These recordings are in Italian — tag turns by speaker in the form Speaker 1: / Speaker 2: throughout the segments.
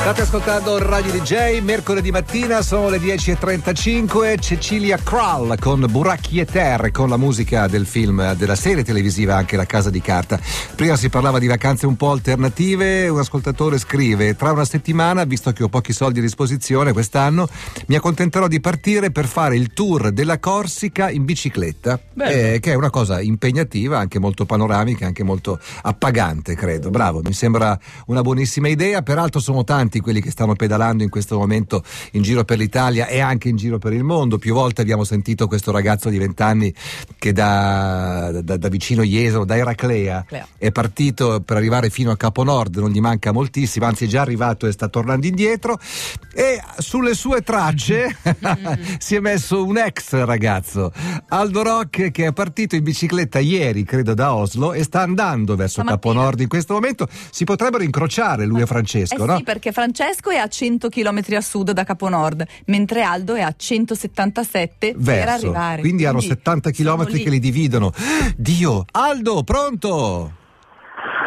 Speaker 1: State ascoltando Radio DJ, mercoledì mattina sono le 10.35, Cecilia Krull con Buracchi e Terre, con la musica del film, della serie televisiva anche La Casa di Carta. Prima si parlava di vacanze un po' alternative, un ascoltatore scrive, tra una settimana, visto che ho pochi soldi a disposizione quest'anno, mi accontenterò di partire per fare il tour della Corsica in bicicletta, eh, che è una cosa impegnativa, anche molto panoramica, anche molto appagante, credo. Bravo, mi sembra una buonissima idea, peraltro sono tanti quelli che stanno pedalando in questo momento in giro per l'Italia e anche in giro per il mondo. Più volte abbiamo sentito questo ragazzo di vent'anni che da, da, da vicino Jesolo, da Eraclea,
Speaker 2: Clea.
Speaker 1: è partito per arrivare fino a Capo Nord, non gli manca moltissimo, anzi è già arrivato e sta tornando indietro e sulle sue tracce si è messo un ex ragazzo, Aldo Rock che è partito in bicicletta ieri, credo da Oslo e sta andando verso
Speaker 2: Stamattina.
Speaker 1: Capo Nord in questo momento. Si potrebbero incrociare lui e Francesco,
Speaker 2: Eh
Speaker 1: no?
Speaker 2: sì, perché Francesco è a 100 km a sud da Caponord, mentre Aldo è a 177 per
Speaker 1: verso.
Speaker 2: arrivare.
Speaker 1: Quindi hanno 70
Speaker 2: siamo
Speaker 1: km che li dividono. Dio, Aldo, pronto?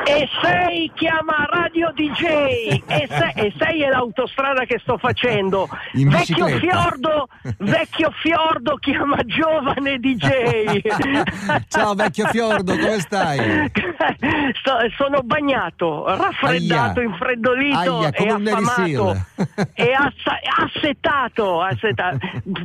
Speaker 3: E 6 chiama Radio DJ e 6 è l'autostrada che sto facendo. Vecchio fiordo, vecchio fiordo chiama giovane DJ.
Speaker 1: Ciao vecchio Fiordo, come stai?
Speaker 3: Sto- sono bagnato, raffreddato,
Speaker 1: Aia.
Speaker 3: infreddolito
Speaker 1: Aia,
Speaker 3: e affamato e assa- assetato, assetato.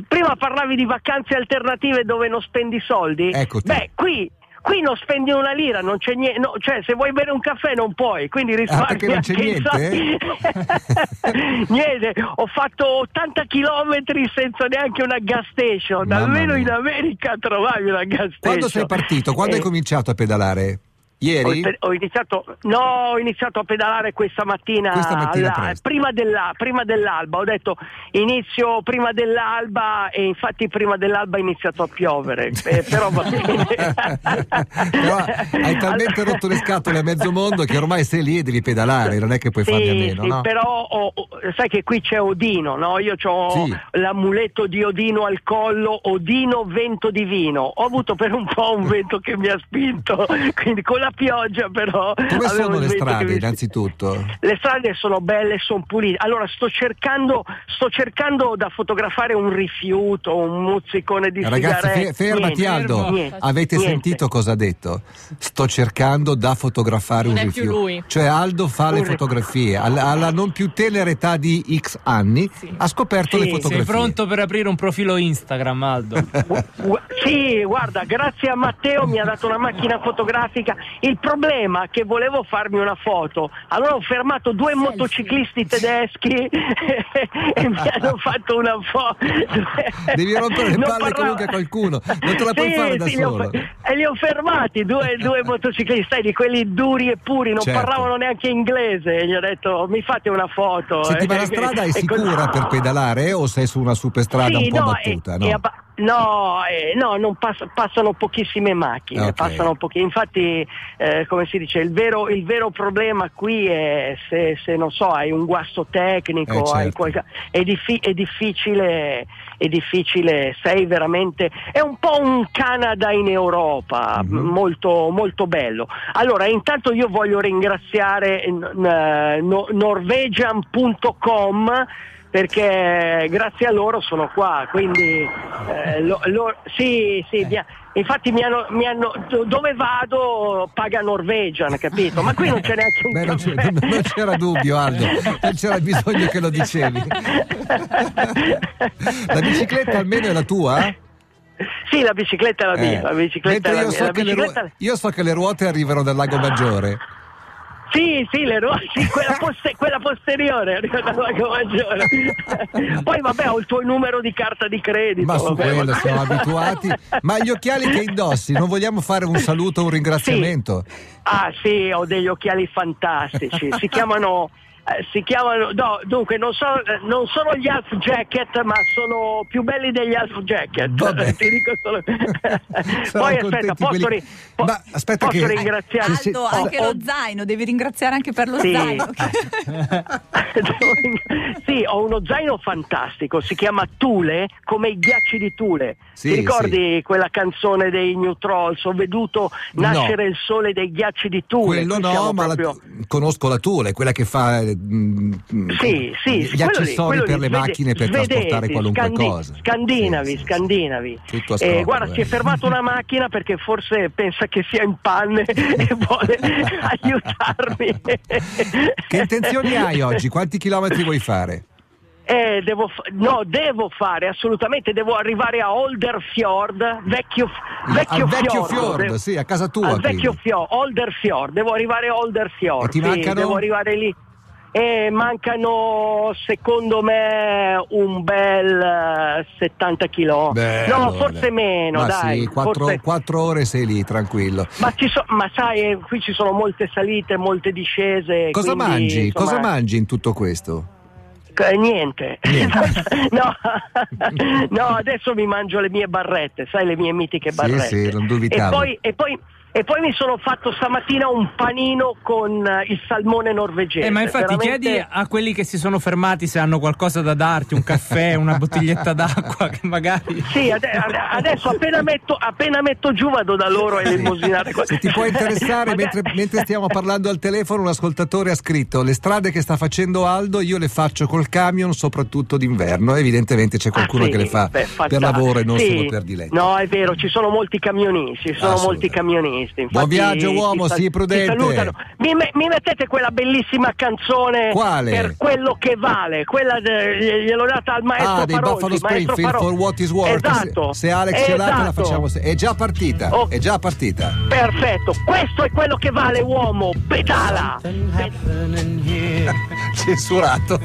Speaker 3: Prima parlavi di vacanze alternative dove non spendi soldi.
Speaker 1: Eccoti.
Speaker 3: Beh, qui Qui non spendi una lira, non c'è niente, no, cioè se vuoi bere un caffè non puoi, quindi risparmi
Speaker 1: perché non c'è
Speaker 3: i soldi. niente, ho fatto 80 km senza neanche una gas station,
Speaker 1: Mamma
Speaker 3: almeno
Speaker 1: mia.
Speaker 3: in America trovavi una gas station.
Speaker 1: Quando sei partito? Quando hai
Speaker 3: Eh,
Speaker 1: cominciato a pedalare?
Speaker 3: Ho,
Speaker 1: Ieri?
Speaker 3: pe- ho iniziato, no, ho iniziato a pedalare questa mattina,
Speaker 1: Questa mattina
Speaker 3: alla- prima, della- prima dell'alba. Ho detto inizio prima dell'alba e infatti prima dell'alba è iniziato a piovere. Eh, però va bene.
Speaker 1: Però hai talmente
Speaker 3: Allora-
Speaker 1: rotto le scatole a mezzo mondo che ormai sei lì e devi pedalare, non è che puoi
Speaker 3: Sì,
Speaker 1: farne a meno,
Speaker 3: sì,
Speaker 1: no?
Speaker 3: però ho- ho- sai che qui c'è Odino, no? Io ho
Speaker 1: Sì.
Speaker 3: l'amuleto di Odino al collo, Odino vento divino. Ho avuto per un po' un vento che mi ha spinto, quindi con la pioggia però.
Speaker 1: Come sono le strade, innanzitutto?
Speaker 3: Le strade sono belle, sono pulite. Allora sto cercando, sto cercando da fotografare un rifiuto, un muzzicone di
Speaker 1: Ragazzi,
Speaker 3: sigarette.
Speaker 1: fe- fermati
Speaker 3: Niente,
Speaker 1: Aldo.
Speaker 3: niente,
Speaker 1: Avete
Speaker 3: niente.
Speaker 1: sentito cosa ha detto? Sto cercando da fotografare
Speaker 4: Non
Speaker 1: un rifiuto.
Speaker 4: lui.
Speaker 1: Cioè Aldo fa le fotografie. Alla, alla non più tenera età di X anni ha scoperto
Speaker 3: Sì,
Speaker 1: le
Speaker 3: sei
Speaker 1: fotografie.
Speaker 4: Sei pronto per aprire un profilo Instagram, Aldo?
Speaker 3: Sì, guarda, grazie a Matteo mi ha dato una macchina fotografica. Il problema è che volevo farmi una foto. Allora ho fermato due motociclisti tedeschi e mi hanno fatto una foto.
Speaker 1: Devi rompere le
Speaker 3: Non
Speaker 1: palle
Speaker 3: parlava-
Speaker 1: comunque a qualcuno, non te la puoi
Speaker 3: Sì,
Speaker 1: fare da
Speaker 3: sì, li ho
Speaker 1: solo.
Speaker 3: fe- e li ho fermati, due, due motociclisti, sai, di quelli duri e puri, non
Speaker 1: Certo.
Speaker 3: parlavano neanche inglese. E gli ho detto, mi fate una foto.
Speaker 1: Senti, ma la
Speaker 3: E-
Speaker 1: strada è sicura per pedalare o sei su una superstrada
Speaker 3: Sì,
Speaker 1: un po'
Speaker 3: no,
Speaker 1: battuta?
Speaker 3: è-
Speaker 1: no?
Speaker 3: è abba- no, eh, no, non pass- passano pochissime macchine,
Speaker 1: Ok.
Speaker 3: passano pochi- infatti eh, come si dice, il vero, il vero problema qui è se, se, non so, hai un guasto tecnico,
Speaker 1: Eh, certo.
Speaker 3: hai qualca- è, diffi- è difficile, è difficile, sei veramente, è un po' un Canada in Europa,
Speaker 1: Mhm.
Speaker 3: molto, molto bello. Allora, intanto io voglio ringraziare n- no- norwegian.com perché grazie a loro sono qua, quindi eh, lo- lo- sì, sì, mi ha- infatti mi hanno, mi hanno- do- dove vado paga Norwegian, capito? Ma qui non c'è neanche un
Speaker 1: Beh, non,
Speaker 3: caffè.
Speaker 1: non c'era dubbio, Aldo, non c'era bisogno che lo dicevi. La bicicletta almeno è la tua?
Speaker 3: Sì, la bicicletta è la mia,
Speaker 1: Eh,
Speaker 3: la bicicletta
Speaker 1: mentre
Speaker 3: è la
Speaker 1: io
Speaker 3: mia.
Speaker 1: so,
Speaker 3: La
Speaker 1: le ruo-
Speaker 3: bicicletta-
Speaker 1: io so che le ruote arrivano dal lago Maggiore.
Speaker 3: Sì, sì, le ru- sì, quella, poste- quella posteriore. Poi vabbè, ho il tuo numero di carta di credito.
Speaker 1: Ma su
Speaker 3: vabbè,
Speaker 1: quello siamo abituati. Ma gli occhiali che indossi, non vogliamo fare un saluto, un ringraziamento?
Speaker 3: Ah sì, ho degli occhiali fantastici, si chiamano... eh, si chiamano, no, dunque non, so- eh, non sono gli Half Jacket, ma sono più belli degli Half Jacket.
Speaker 1: Vabbè.
Speaker 3: Ti dico solo. Poi aspetta, posso,
Speaker 1: quelli-
Speaker 3: ri- po-
Speaker 1: Ma aspetta
Speaker 3: posso
Speaker 1: che-
Speaker 3: ringraziare.
Speaker 1: Sì, sì.
Speaker 2: Aldo, anche
Speaker 3: Ho-
Speaker 2: lo
Speaker 3: ho-
Speaker 2: zaino, devi ringraziare anche per lo
Speaker 3: Sì.
Speaker 2: zaino.
Speaker 3: sì, ho uno zaino fantastico, si chiama Tule, come i ghiacci di Tule.
Speaker 1: Sì,
Speaker 3: Ti ricordi quella canzone dei New Trolls? Ho veduto nascere
Speaker 1: No.
Speaker 3: il sole dei ghiacci di Tule.
Speaker 1: Quello
Speaker 3: Qui
Speaker 1: no, ma la-
Speaker 3: proprio-
Speaker 1: conosco la Tule, quella che fa
Speaker 3: Sì, sì,
Speaker 1: gli
Speaker 3: lì,
Speaker 1: accessori
Speaker 3: quello
Speaker 1: per
Speaker 3: lì,
Speaker 1: le macchine per
Speaker 3: svedesi,
Speaker 1: trasportare qualunque
Speaker 3: scandi-
Speaker 1: cosa.
Speaker 3: Scandinavi,
Speaker 1: Sì, sì, sì.
Speaker 3: scandinavi.
Speaker 1: Tutto a
Speaker 3: Eh, guarda,
Speaker 1: eh.
Speaker 3: si è fermata una macchina perché forse pensa che sia in panne e vuole aiutarmi.
Speaker 1: Che intenzioni hai oggi? Quanti chilometri vuoi fare?
Speaker 3: Eh, devo fa- no, devo fare assolutamente, devo arrivare a Olderfjord, vecchio, vecchio
Speaker 1: vecchio
Speaker 3: fiordo, devo-
Speaker 1: sì, a casa tua.
Speaker 3: al vecchio fiordo, Olderfjord, devo arrivare a Olderfjord,
Speaker 1: E ti
Speaker 3: sì,
Speaker 1: mancano?
Speaker 3: devo arrivare lì. E mancano secondo me un bel eh, 70 km.
Speaker 1: Bello,
Speaker 3: no, forse meno,
Speaker 1: Ma
Speaker 3: dai.
Speaker 1: sì, quattro,
Speaker 3: forse-
Speaker 1: quattro ore sei lì, tranquillo.
Speaker 3: Ma, ci so- ma sai, eh, qui ci sono molte salite, molte discese.
Speaker 1: Cosa
Speaker 3: quindi,
Speaker 1: mangi?
Speaker 3: insomma,
Speaker 1: Cosa mangi in tutto questo?
Speaker 3: eh, Niente,
Speaker 1: Niente.
Speaker 3: no. no, adesso mi mangio le mie barrette, sai le mie mitiche
Speaker 1: Sì,
Speaker 3: barrette.
Speaker 1: sì, non
Speaker 3: e poi, e, poi, e poi mi sono fatto stamattina un panino con eh, il salmone norvegese.
Speaker 4: Eh, ma infatti
Speaker 3: veramente-
Speaker 4: chiedi a quelli che si sono fermati se hanno qualcosa da darti, un caffè, una bottiglietta d'acqua, che magari...
Speaker 3: Sì, ade- adesso appena metto, appena metto giù vado da loro e elemosinare.
Speaker 1: Se ti può interessare, mentre, mentre stiamo parlando al telefono, un ascoltatore ha scritto: Le strade che sta facendo Aldo, io le faccio col camion, soprattutto d'inverno. Evidentemente c'è qualcuno
Speaker 3: Ah, sì,
Speaker 1: che le fa
Speaker 3: beh,
Speaker 1: per lavoro e non
Speaker 3: Sì.
Speaker 1: solo per diletto.
Speaker 3: No, è vero, ci sono molti camionisti, ci sono molti
Speaker 1: Assolutamente.
Speaker 3: Camionisti. infatti
Speaker 1: Buon viaggio, uomo,
Speaker 3: sal-
Speaker 1: sii prudente.
Speaker 3: Mi, me- mi mettete quella bellissima canzone
Speaker 1: Quale?
Speaker 3: per quello che vale, quella de- gliel'ho data al maestro
Speaker 1: Ah, dei
Speaker 3: Parodi,
Speaker 1: Buffalo Springfield for what is worth.
Speaker 3: Esatto.
Speaker 1: Se, se Alex ce l'ha, la
Speaker 3: esatto.
Speaker 1: facciamo. se- È già partita.
Speaker 3: Oh.
Speaker 1: È già partita.
Speaker 3: Perfetto, questo è quello che vale uomo, pedala.
Speaker 1: Censurato.